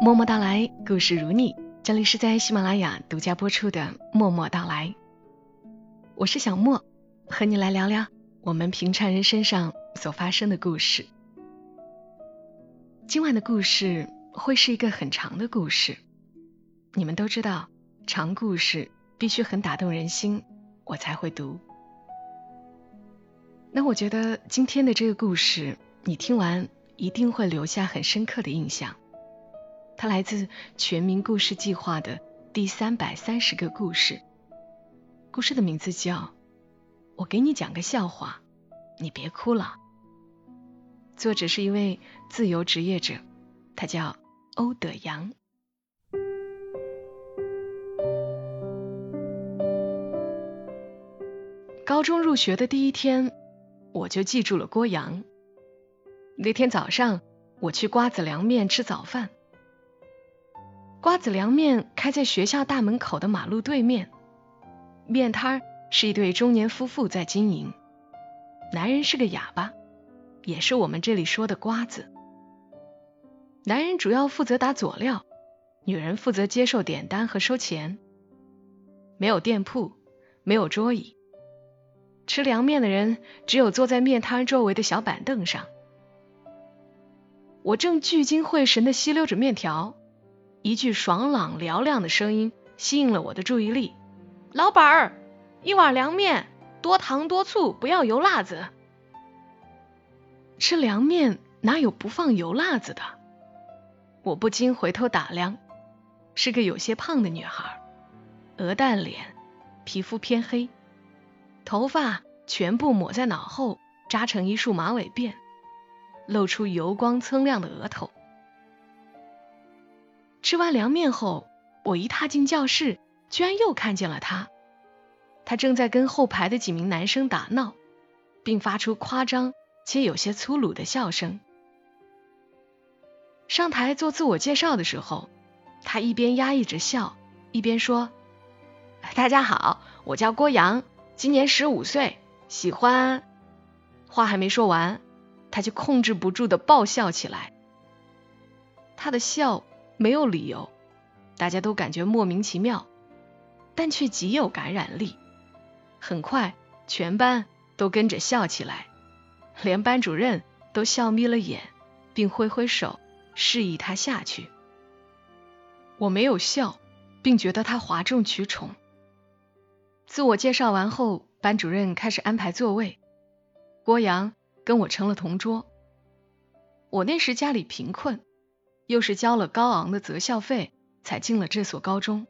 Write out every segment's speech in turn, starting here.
默默到来，故事如你。这里是在喜马拉雅独家播出的《默默到来》，我是小莫，和你来聊聊我们平常人身上所发生的故事。今晚的故事会是一个很长的故事，你们都知道，长故事必须很打动人心，我才会读。那我觉得今天的这个故事，你听完一定会留下很深刻的印象。它来自全民故事计划的第三百三十个故事，故事的名字叫《我给你讲个笑话，你别哭了》。作者是一位自由职业者，他叫欧德阳。高中入学的第一天，我就记住了郭阳。那天早上，我去瓜子凉面吃早饭。瓜子凉面开在学校大门口的马路对面，面摊儿是一对中年夫妇在经营。男人是个哑巴，也是我们这里说的瓜子。男人主要负责打佐料，女人负责接受点单和收钱。没有店铺，没有桌椅，吃凉面的人只有坐在面摊周围的小板凳上。我正聚精会神地吸溜着面条。一句爽朗嘹亮的声音吸引了我的注意力。老板儿，一碗凉面，多糖多醋，不要油辣子。吃凉面哪有不放油辣子的？我不禁回头打量，是个有些胖的女孩，鹅蛋脸，皮肤偏黑，头发全部抹在脑后，扎成一束马尾辫，露出油光锃亮的额头。吃完凉面后，我一踏进教室，居然又看见了他。他正在跟后排的几名男生打闹，并发出夸张且有些粗鲁的笑声。上台做自我介绍的时候，他一边压抑着笑，一边说：“大家好，我叫郭阳，今年十五岁，喜欢……”话还没说完，他就控制不住的爆笑起来。他的笑。没有理由，大家都感觉莫名其妙，但却极有感染力。很快，全班都跟着笑起来，连班主任都笑眯了眼，并挥挥手示意他下去。我没有笑，并觉得他哗众取宠。自我介绍完后，班主任开始安排座位，郭阳跟我成了同桌。我那时家里贫困。又是交了高昂的择校费才进了这所高中，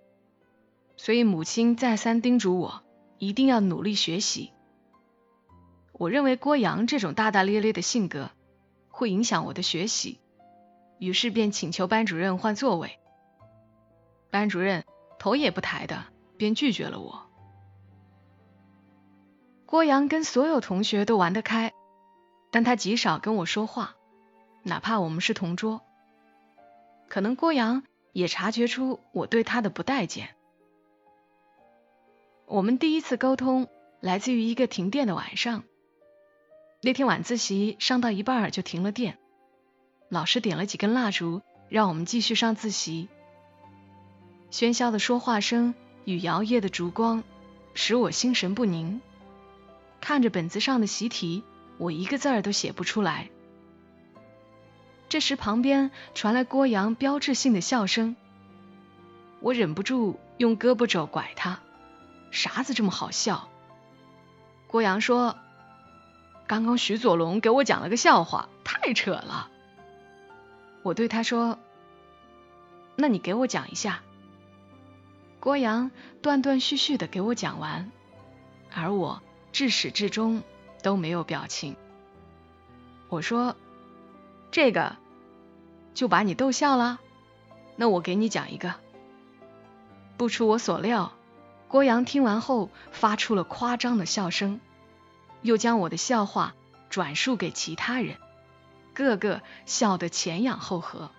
所以母亲再三叮嘱我一定要努力学习。我认为郭阳这种大大咧咧的性格会影响我的学习，于是便请求班主任换座位。班主任头也不抬的便拒绝了我。郭阳跟所有同学都玩得开，但他极少跟我说话，哪怕我们是同桌。可能郭阳也察觉出我对他的不待见。我们第一次沟通来自于一个停电的晚上。那天晚自习上到一半就停了电，老师点了几根蜡烛，让我们继续上自习。喧嚣的说话声与摇曳的烛光使我心神不宁。看着本子上的习题，我一个字儿都写不出来。这时，旁边传来郭阳标志性的笑声。我忍不住用胳膊肘拐他：“啥子这么好笑？”郭阳说：“刚刚徐左龙给我讲了个笑话，太扯了。”我对他说：“那你给我讲一下。”郭阳断断续续的给我讲完，而我至始至终都没有表情。我说。这个就把你逗笑了，那我给你讲一个。不出我所料，郭阳听完后发出了夸张的笑声，又将我的笑话转述给其他人，个个笑得前仰后合。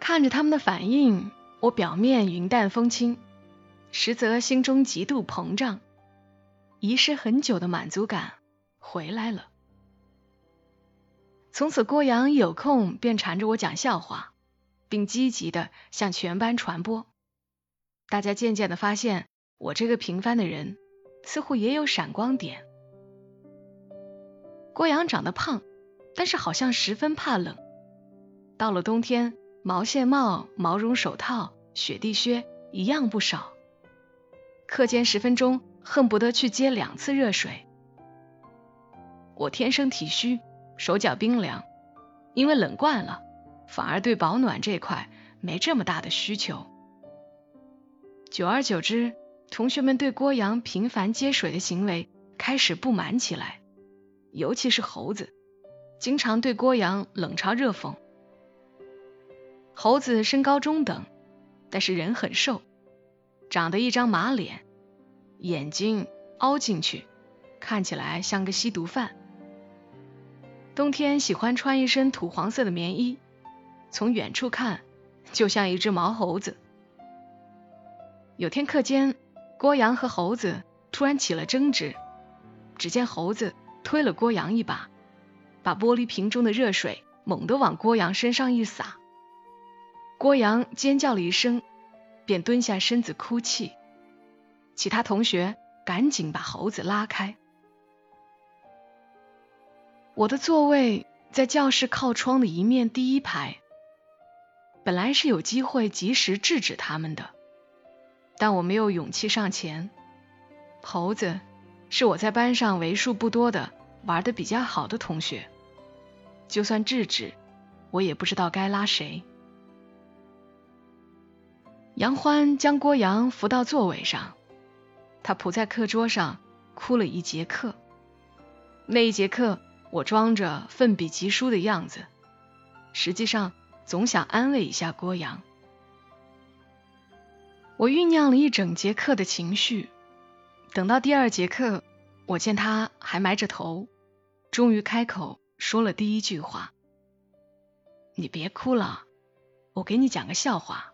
看着他们的反应，我表面云淡风轻，实则心中极度膨胀，遗失很久的满足感回来了。从此，郭阳有空便缠着我讲笑话，并积极的向全班传播。大家渐渐的发现，我这个平凡的人似乎也有闪光点。郭阳长得胖，但是好像十分怕冷。到了冬天，毛线帽、毛绒手套、雪地靴一样不少。课间十分钟，恨不得去接两次热水。我天生体虚，手脚冰凉，因为冷惯了，反而对保暖这块没这么大的需求。久而久之，同学们对郭阳频繁接水的行为开始不满起来，尤其是猴子，经常对郭阳冷嘲热讽。猴子身高中等，但是人很瘦，长得一张马脸，眼睛凹进去，看起来像个吸毒犯。冬天喜欢穿一身土黄色的棉衣，从远处看就像一只毛猴子。有天课间，郭阳和猴子突然起了争执。只见猴子推了郭阳一把，把玻璃瓶中的热水猛地往郭阳身上一洒。郭阳尖叫了一声，便蹲下身子哭泣。其他同学赶紧把猴子拉开。我的座位在教室靠窗的一面第一排，本来是有机会及时制止他们的。但我没有勇气上前。猴子是我在班上为数不多的玩的比较好的同学，就算制止，我也不知道该拉谁。杨欢将郭阳扶到座位上，他扑在课桌上哭了一节课。那一节课，我装着奋笔疾书的样子，实际上总想安慰一下郭阳。我酝酿了一整节课的情绪，等到第二节课，我见他还埋着头，终于开口说了第一句话：“你别哭了，我给你讲个笑话。”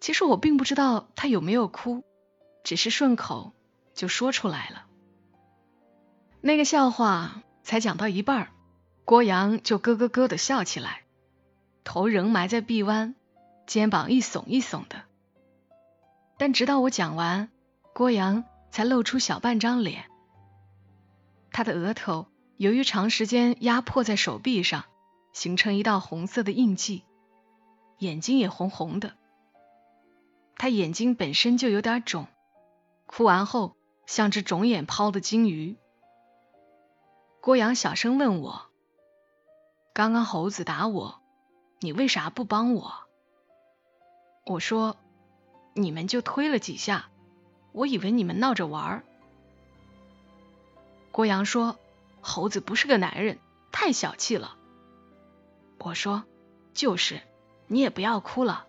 其实我并不知道他有没有哭，只是顺口就说出来了。那个笑话才讲到一半，郭阳就咯咯咯的笑起来，头仍埋在臂弯。肩膀一耸一耸的，但直到我讲完，郭阳才露出小半张脸。他的额头由于长时间压迫在手臂上，形成一道红色的印记，眼睛也红红的。他眼睛本身就有点肿，哭完后像只肿眼泡的金鱼。郭阳小声问我：“刚刚猴子打我，你为啥不帮我？”我说：“你们就推了几下，我以为你们闹着玩儿。”郭阳说：“猴子不是个男人，太小气了。”我说：“就是，你也不要哭了，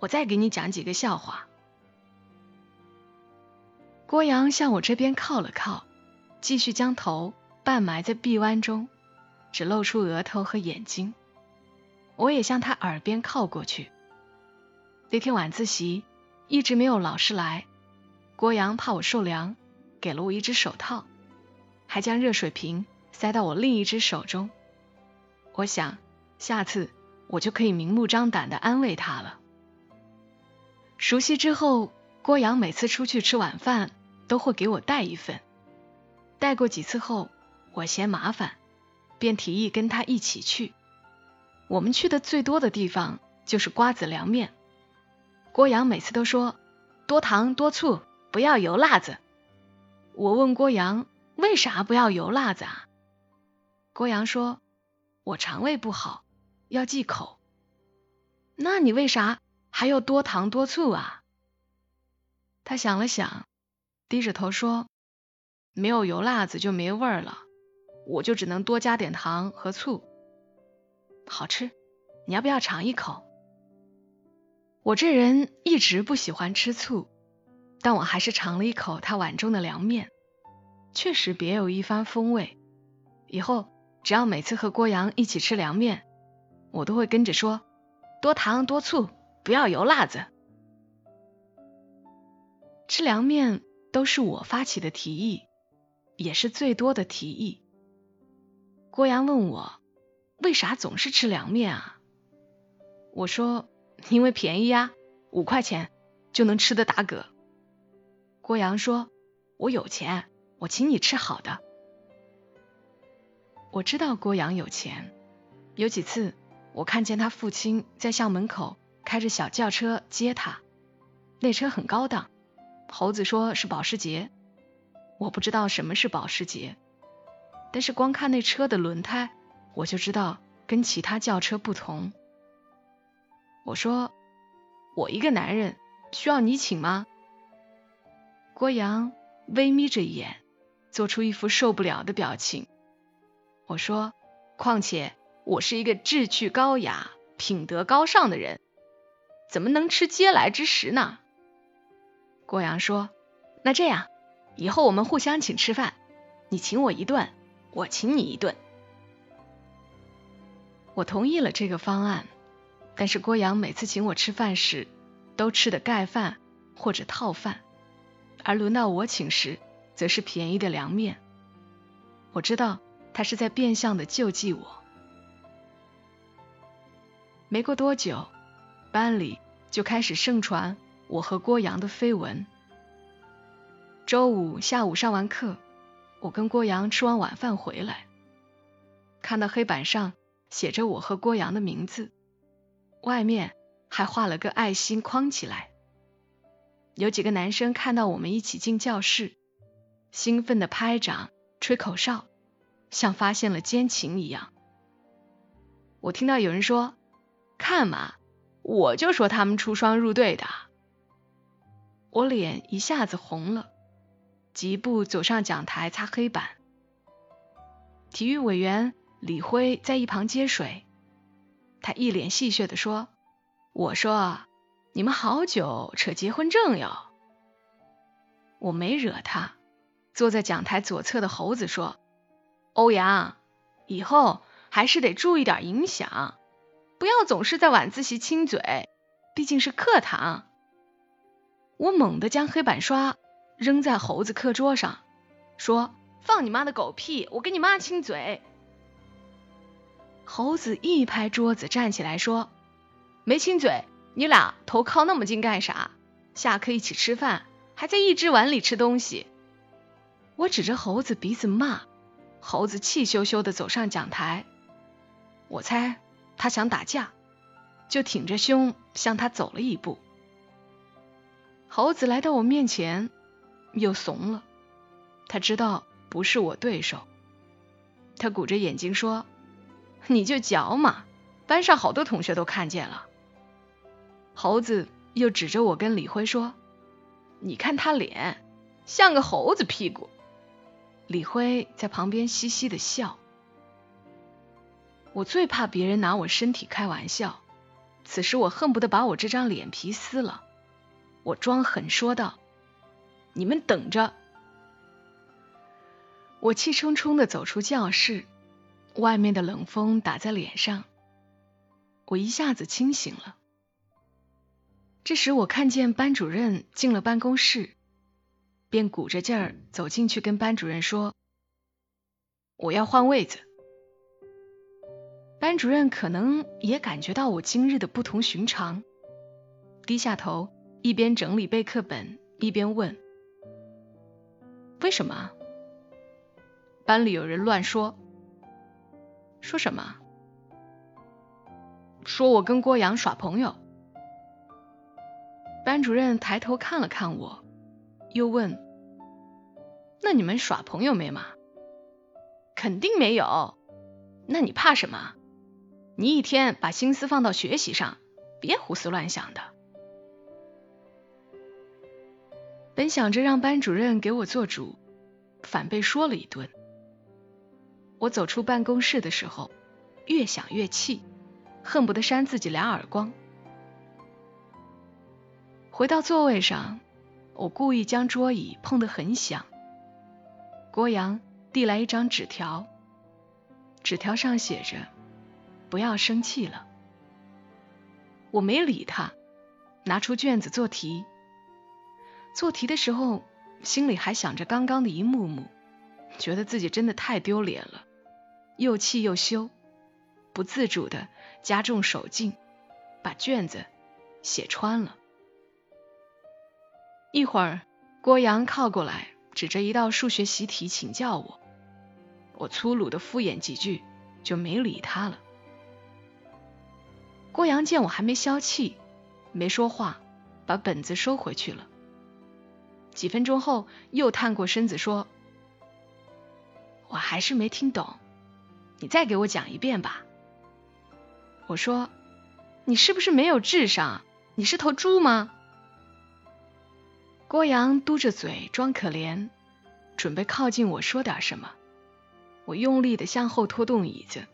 我再给你讲几个笑话。”郭阳向我这边靠了靠，继续将头半埋在臂弯中，只露出额头和眼睛。我也向他耳边靠过去。那天晚自习一直没有老师来，郭阳怕我受凉，给了我一只手套，还将热水瓶塞到我另一只手中。我想下次我就可以明目张胆的安慰他了。熟悉之后，郭阳每次出去吃晚饭都会给我带一份，带过几次后，我嫌麻烦，便提议跟他一起去。我们去的最多的地方就是瓜子凉面。郭阳每次都说多糖多醋，不要油辣子。我问郭阳为啥不要油辣子啊？郭阳说：“我肠胃不好，要忌口。”那你为啥还要多糖多醋啊？他想了想，低着头说：“没有油辣子就没味儿了，我就只能多加点糖和醋，好吃。你要不要尝一口？”我这人一直不喜欢吃醋，但我还是尝了一口他碗中的凉面，确实别有一番风味。以后只要每次和郭阳一起吃凉面，我都会跟着说多糖多醋，不要油辣子。吃凉面都是我发起的提议，也是最多的提议。郭阳问我为啥总是吃凉面啊？我说：“因为便宜呀，五块钱就能吃的打嗝。”郭阳说：“我有钱，我请你吃好的。”我知道郭阳有钱，有几次我看见他父亲在校门口开着小轿车接他，那车很高档。猴子说是保时捷，我不知道什么是保时捷，但是光看那车的轮胎，我就知道跟其他轿车不同。我说：“我一个男人需要你请吗？”郭阳微眯着眼，做出一副受不了的表情。我说：“况且我是一个志趣高雅、品德高尚的人，怎么能吃嗟来之食呢？”郭阳说：“那这样，以后我们互相请吃饭，你请我一顿，我请你一顿。”我同意了这个方案，但是郭阳每次请我吃饭时，都吃的盖饭或者套饭，而轮到我请时，则是便宜的凉面。我知道他是在变相的救济我。没过多久，班里就开始盛传。我和郭阳的绯闻。周五下午上完课，我跟郭阳吃完晚饭回来，看到黑板上写着我和郭阳的名字，外面还画了个爱心框起来。有几个男生看到我们一起进教室，兴奋的拍掌、吹口哨，像发现了奸情一样。我听到有人说：“看嘛，我就说他们出双入对的。”我脸一下子红了，疾步走上讲台擦黑板。体育委员李辉在一旁接水，他一脸戏谑的说：“我说你们好久扯结婚证哟。”我没惹他。坐在讲台左侧的猴子说：“欧阳，以后还是得注意点影响，不要总是在晚自习亲嘴，毕竟是课堂。”我猛地将黑板刷扔在猴子课桌上，说：“放你妈的狗屁！我跟你妈亲嘴。”猴子一拍桌子，站起来说：“没亲嘴，你俩头靠那么近干啥？下课一起吃饭，还在一只碗里吃东西。”我指着猴子鼻子骂，猴子气羞羞的走上讲台。我猜他想打架，就挺着胸向他走了一步。猴子来到我面前，又怂了。他知道不是我对手，他鼓着眼睛说：“你就嚼嘛，班上好多同学都看见了。”猴子又指着我跟李辉说：“你看他脸，像个猴子屁股。”李辉在旁边嘻嘻的笑。我最怕别人拿我身体开玩笑，此时我恨不得把我这张脸皮撕了。我装狠说道：“你们等着！”我气冲冲的走出教室，外面的冷风打在脸上，我一下子清醒了。这时我看见班主任进了办公室，便鼓着劲儿走进去跟班主任说：“我要换位子。”班主任可能也感觉到我今日的不同寻常，低下头。一边整理备课本，一边问：“为什么？”班里有人乱说：“说什么？说我跟郭阳耍朋友。”班主任抬头看了看我，又问：“那你们耍朋友没吗？”“肯定没有。”“那你怕什么？你一天把心思放到学习上，别胡思乱想的。”本想着让班主任给我做主，反被说了一顿。我走出办公室的时候，越想越气，恨不得扇自己俩耳光。回到座位上，我故意将桌椅碰得很响。郭阳递来一张纸条，纸条上写着：“不要生气了。”我没理他，拿出卷子做题。做题的时候，心里还想着刚刚的一幕幕，觉得自己真的太丢脸了，又气又羞，不自主的加重手劲，把卷子写穿了。一会儿，郭阳靠过来，指着一道数学习题请教我。我粗鲁的敷衍几句，就没理他了。郭阳见我还没消气，没说话，把本子收回去了。几分钟后，又探过身子说：“我还是没听懂，你再给我讲一遍吧。”我说：“你是不是没有智商？你是头猪吗？”郭阳嘟着嘴装可怜，准备靠近我说点什么。我用力的向后拖动椅子，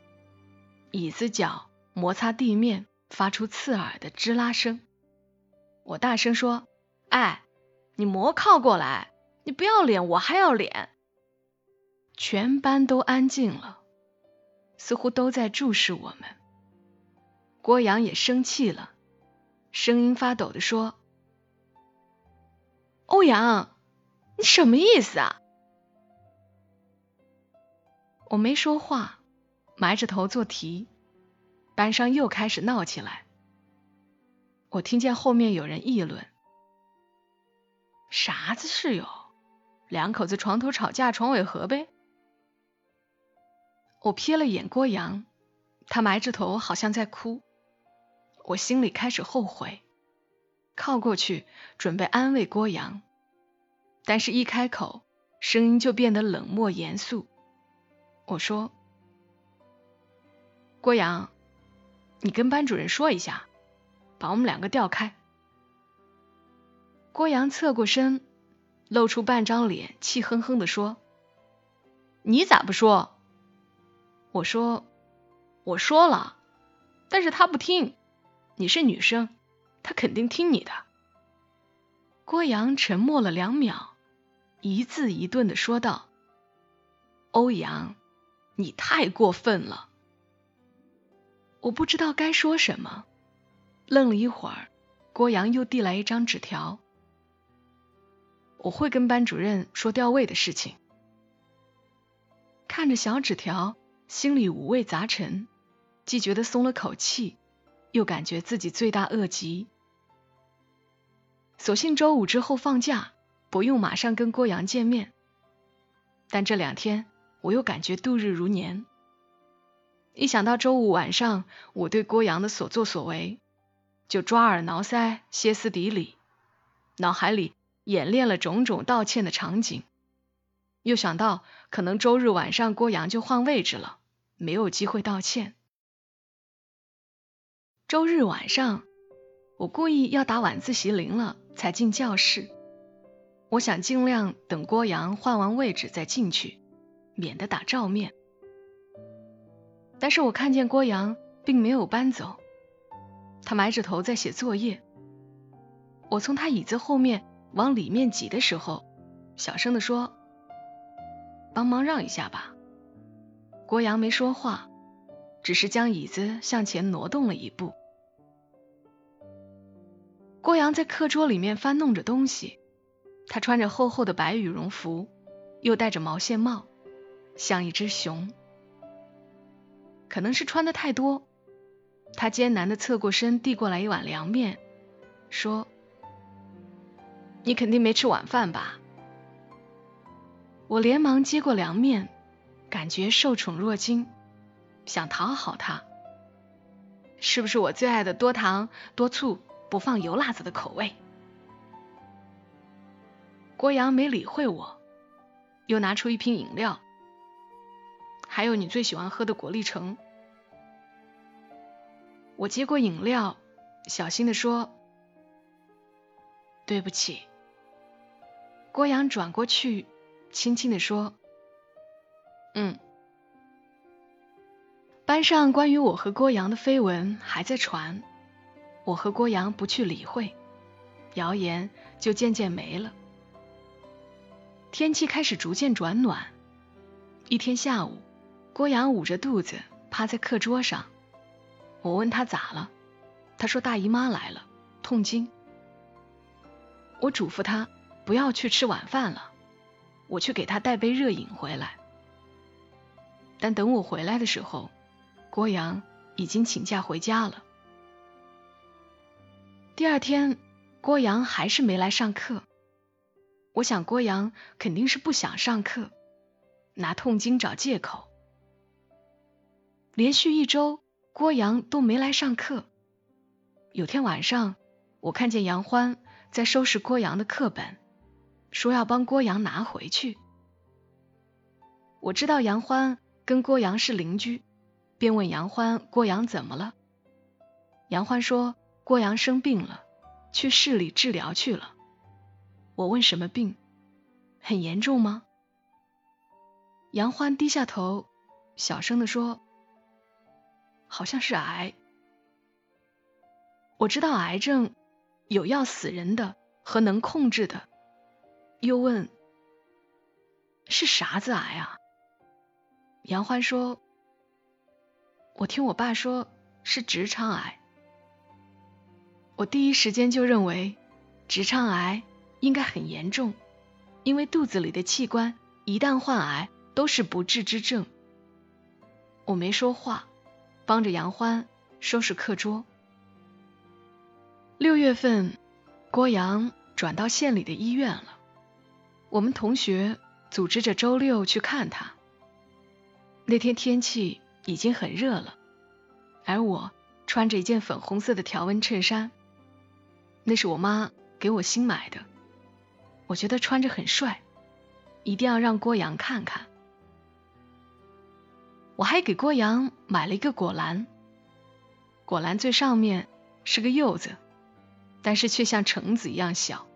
椅子脚摩擦地面，发出刺耳的吱啦声。我大声说：“哎，你莫靠过来！你不要脸，我还要脸！”全班都安静了，似乎都在注视我们。郭阳也生气了，声音发抖的说。欧阳，你什么意思啊？我没说话，埋着头做题。班上又开始闹起来。我听见后面有人议论：“啥子室友？两口子床头吵架床尾和呗。”我瞥了眼郭阳，他埋着头，好像在哭。我心里开始后悔。靠过去准备安慰郭阳，但是一开口，声音就变得冷漠严肃。我说：“郭阳，你跟班主任说一下，把我们两个调开。”郭阳侧过身，露出半张脸，气哼哼的说：“你咋不说？”我说：“我说了，但是他不听。你是女生。”他肯定听你的。郭阳沉默了两秒，一字一顿的说道：“欧阳，你太过分了。”我不知道该说什么，愣了一会儿，郭阳又递来一张纸条：“我会跟班主任说调位的事情。”看着小纸条，心里五味杂陈，既觉得松了口气，又感觉自己罪大恶极。索性周五之后放假，不用马上跟郭阳见面。但这两天我又感觉度日如年。一想到周五晚上我对郭阳的所作所为，就抓耳挠腮、歇斯底里，脑海里演练了种种道歉的场景。又想到可能周日晚上郭阳就换位置了，没有机会道歉。周日晚上，我故意要打晚自习铃了。才进教室，我想尽量等郭阳换完位置再进去，免得打照面。但是我看见郭阳并没有搬走，他埋着头在写作业。我从他椅子后面往里面挤的时候，小声的说：“帮忙让一下吧。”郭阳没说话，只是将椅子向前挪动了一步。郭阳在课桌里面翻弄着东西，他穿着厚厚的白羽绒服，又戴着毛线帽，像一只熊。可能是穿的太多，他艰难的侧过身，递过来一碗凉面，说：“你肯定没吃晚饭吧？”我连忙接过凉面，感觉受宠若惊，想讨好他。是不是我最爱的多糖多醋？不放油辣子的口味。郭阳没理会我，又拿出一瓶饮料，还有你最喜欢喝的果粒橙。我接过饮料，小心的说：“对不起。”郭阳转过去，轻轻的说：“嗯。”班上关于我和郭阳的绯闻还在传。我和郭阳不去理会，谣言就渐渐没了。天气开始逐渐转暖。一天下午，郭阳捂着肚子趴在课桌上，我问他咋了，他说大姨妈来了，痛经。我嘱咐他不要去吃晚饭了，我去给他带杯热饮回来。但等我回来的时候，郭阳已经请假回家了。第二天，郭阳还是没来上课。我想郭阳肯定是不想上课，拿痛经找借口。连续一周，郭阳都没来上课。有天晚上，我看见杨欢在收拾郭阳的课本，说要帮郭阳拿回去。我知道杨欢跟郭阳是邻居，便问杨欢郭阳怎么了。杨欢说郭阳生病了，去市里治疗去了。我问什么病，很严重吗？杨欢低下头，小声的说：“好像是癌。”我知道癌症有要死人的和能控制的，又问：“是啥子癌啊？”杨欢说：“我听我爸说是直肠癌。”我第一时间就认为直肠癌。应该很严重，因为肚子里的器官一旦患癌都是不治之症。我没说话，帮着杨欢收拾课桌。六月份，郭阳转到县里的医院了，我们同学组织着周六去看他。那天天气已经很热了，而我穿着一件粉红色的条纹衬衫，那是我妈给我新买的。我觉得穿着很帅，一定要让郭阳看看。我还给郭阳买了一个果篮，果篮最上面是个柚子，但是却像橙子一样小。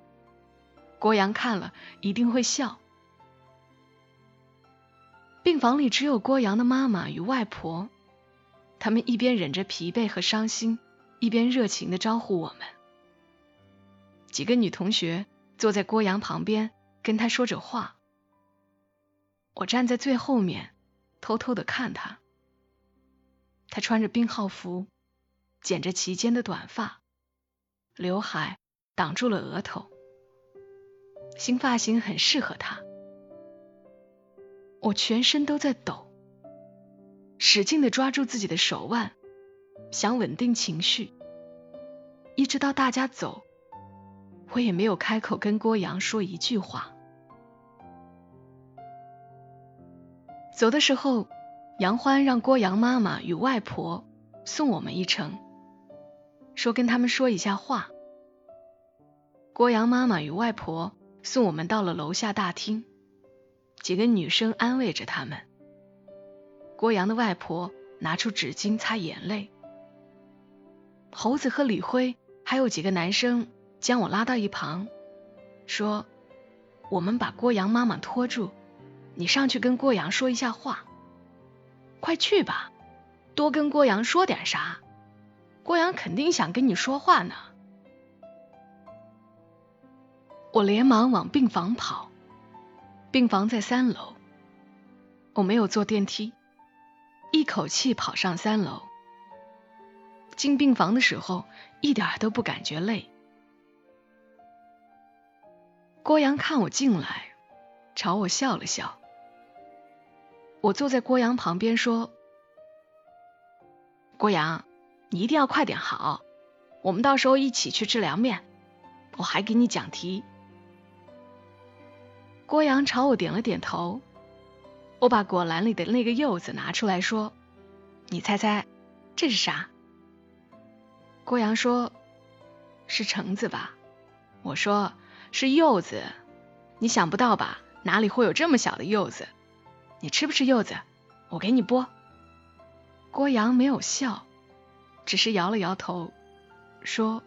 郭阳看了一定会笑。病房里只有郭阳的妈妈与外婆，他们一边忍着疲惫和伤心，一边热情的招呼我们。几个女同学。坐在郭阳旁边，跟他说着话。我站在最后面，偷偷的看他。他穿着病号服，剪着齐肩的短发，刘海挡住了额头，新发型很适合他。我全身都在抖，使劲的抓住自己的手腕，想稳定情绪，一直到大家走。我也没有开口跟郭阳说一句话。走的时候，杨欢让郭阳妈妈与外婆送我们一程，说跟他们说一下话。郭阳妈妈与外婆送我们到了楼下大厅，几个女生安慰着他们。郭阳的外婆拿出纸巾擦眼泪。猴子和李辉还有几个男生。将我拉到一旁，说：“我们把郭阳妈妈拖住，你上去跟郭阳说一下话。快去吧，多跟郭阳说点啥，郭阳肯定想跟你说话呢。”我连忙往病房跑，病房在三楼，我没有坐电梯，一口气跑上三楼。进病房的时候，一点都不感觉累。郭阳看我进来，朝我笑了笑。我坐在郭阳旁边说：“郭阳，你一定要快点好，我们到时候一起去吃凉面，我还给你讲题。”郭阳朝我点了点头。我把果篮里的那个柚子拿出来说：“你猜猜这是啥？”郭阳说：“是橙子吧？”我说。是柚子，你想不到吧？哪里会有这么小的柚子？你吃不吃柚子？我给你剥。郭阳没有笑，只是摇了摇头，说：“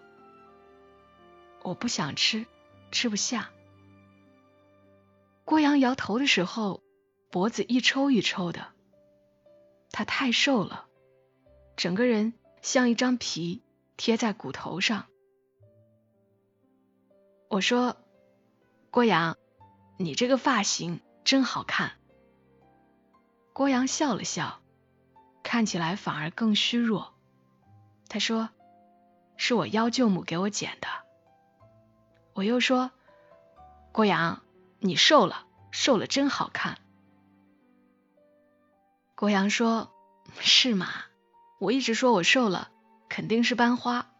我不想吃，吃不下。”郭阳摇头的时候，脖子一抽一抽的。他太瘦了，整个人像一张皮贴在骨头上。我说：“郭阳，你这个发型真好看。”郭阳笑了笑，看起来反而更虚弱。他说：“是我幺舅母给我剪的。”我又说：“郭阳，你瘦了，瘦了真好看。”郭阳说：“是吗？我一直说我瘦了，肯定是班花。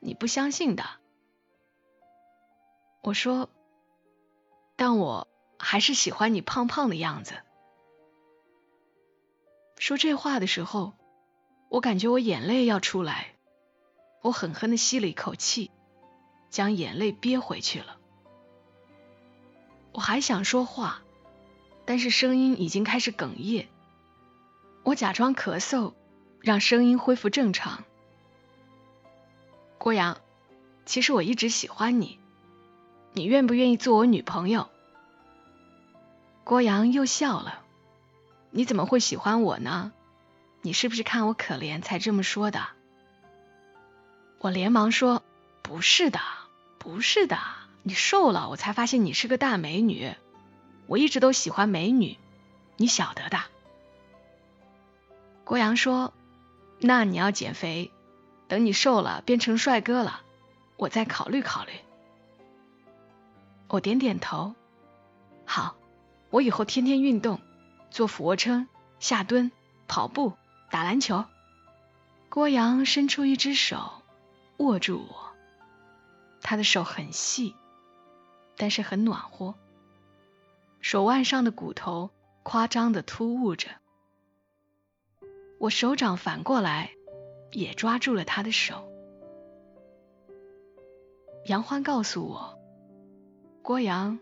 你不相信的。我说，但我还是喜欢你胖胖的样子。说这话的时候，我感觉我眼泪要出来，我狠狠的吸了一口气，将眼泪憋回去了。我还想说话，但是声音已经开始哽咽。我假装咳嗽，让声音恢复正常。郭阳，其实我一直喜欢你，你愿不愿意做我女朋友？郭阳又笑了。你怎么会喜欢我呢？你是不是看我可怜才这么说的？我连忙说：“不是的，不是的，你瘦了，我才发现你是个大美女。我一直都喜欢美女，你晓得的。”郭阳说：“那你要减肥，等你瘦了变成帅哥了，我再考虑考虑。”我点点头：“好，我以后天天运动。”做俯卧撑、下蹲、跑步、打篮球。郭阳伸出一只手握住我，他的手很细，但是很暖和。手腕上的骨头夸张的突兀着。我手掌反过来也抓住了他的手。杨欢告诉我，郭阳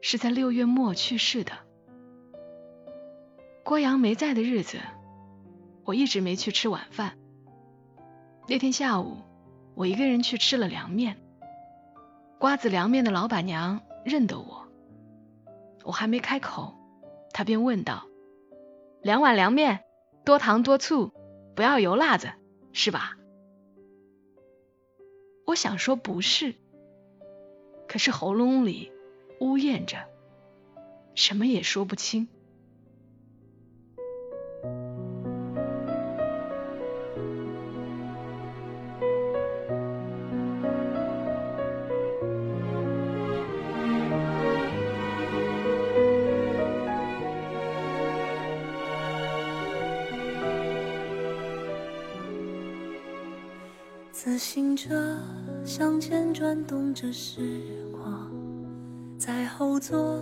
是在六月末去世的。郭阳没在的日子，我一直没去吃晚饭。那天下午，我一个人去吃了凉面。瓜子凉面的老板娘认得我，我还没开口，她便问道：“两碗凉面，多糖多醋，不要油辣子，是吧？”我想说不是，可是喉咙里呜咽着，什么也说不清。自行车向前转动着时光，在后座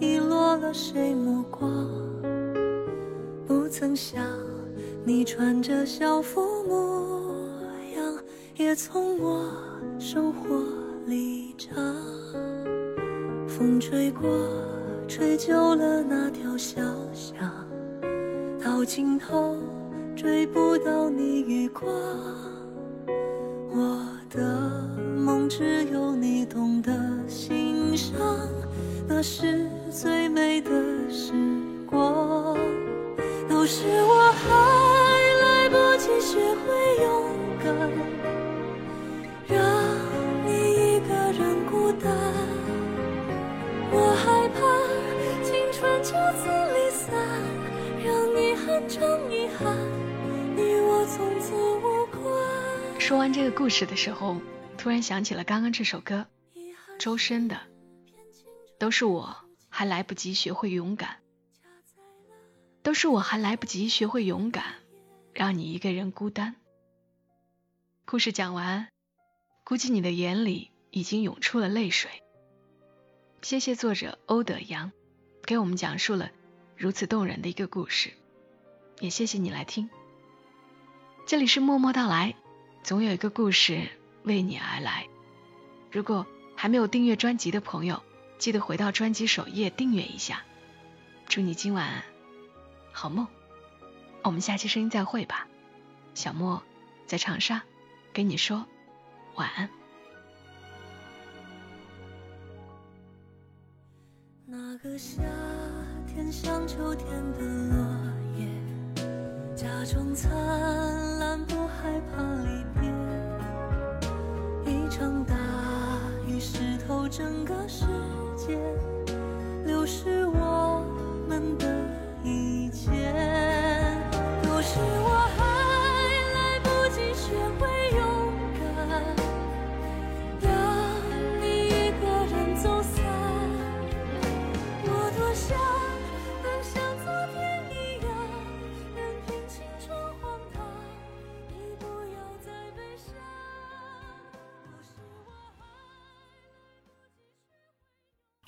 遗落了谁目光？不曾想你穿着校服模样，也从我生活里长。风吹过，吹旧了那条小巷，到尽头追不到你余光。你懂得欣赏，那是最美的时光。都是我还来不及学会勇敢，让你一个人孤单。我害怕青春就此离散，让你很成遗憾，你我从此无关。说完这个故事的时候，突然想起了刚刚这首歌，周深的《都是我还来不及学会勇敢》，都是我还来不及学会勇敢，让你一个人孤单。故事讲完，估计你的眼里已经涌出了泪水。谢谢作者欧德阳，给我们讲述了如此动人的一个故事，也谢谢你来听。这里是默默到来。总有一个故事为你而来。如果还没有订阅专辑的朋友，记得回到专辑首页订阅一下。祝你今晚好梦，我们下期声音再会吧。小莫在长沙跟你说晚安。那个夏天像秋天的落叶，假装灿间，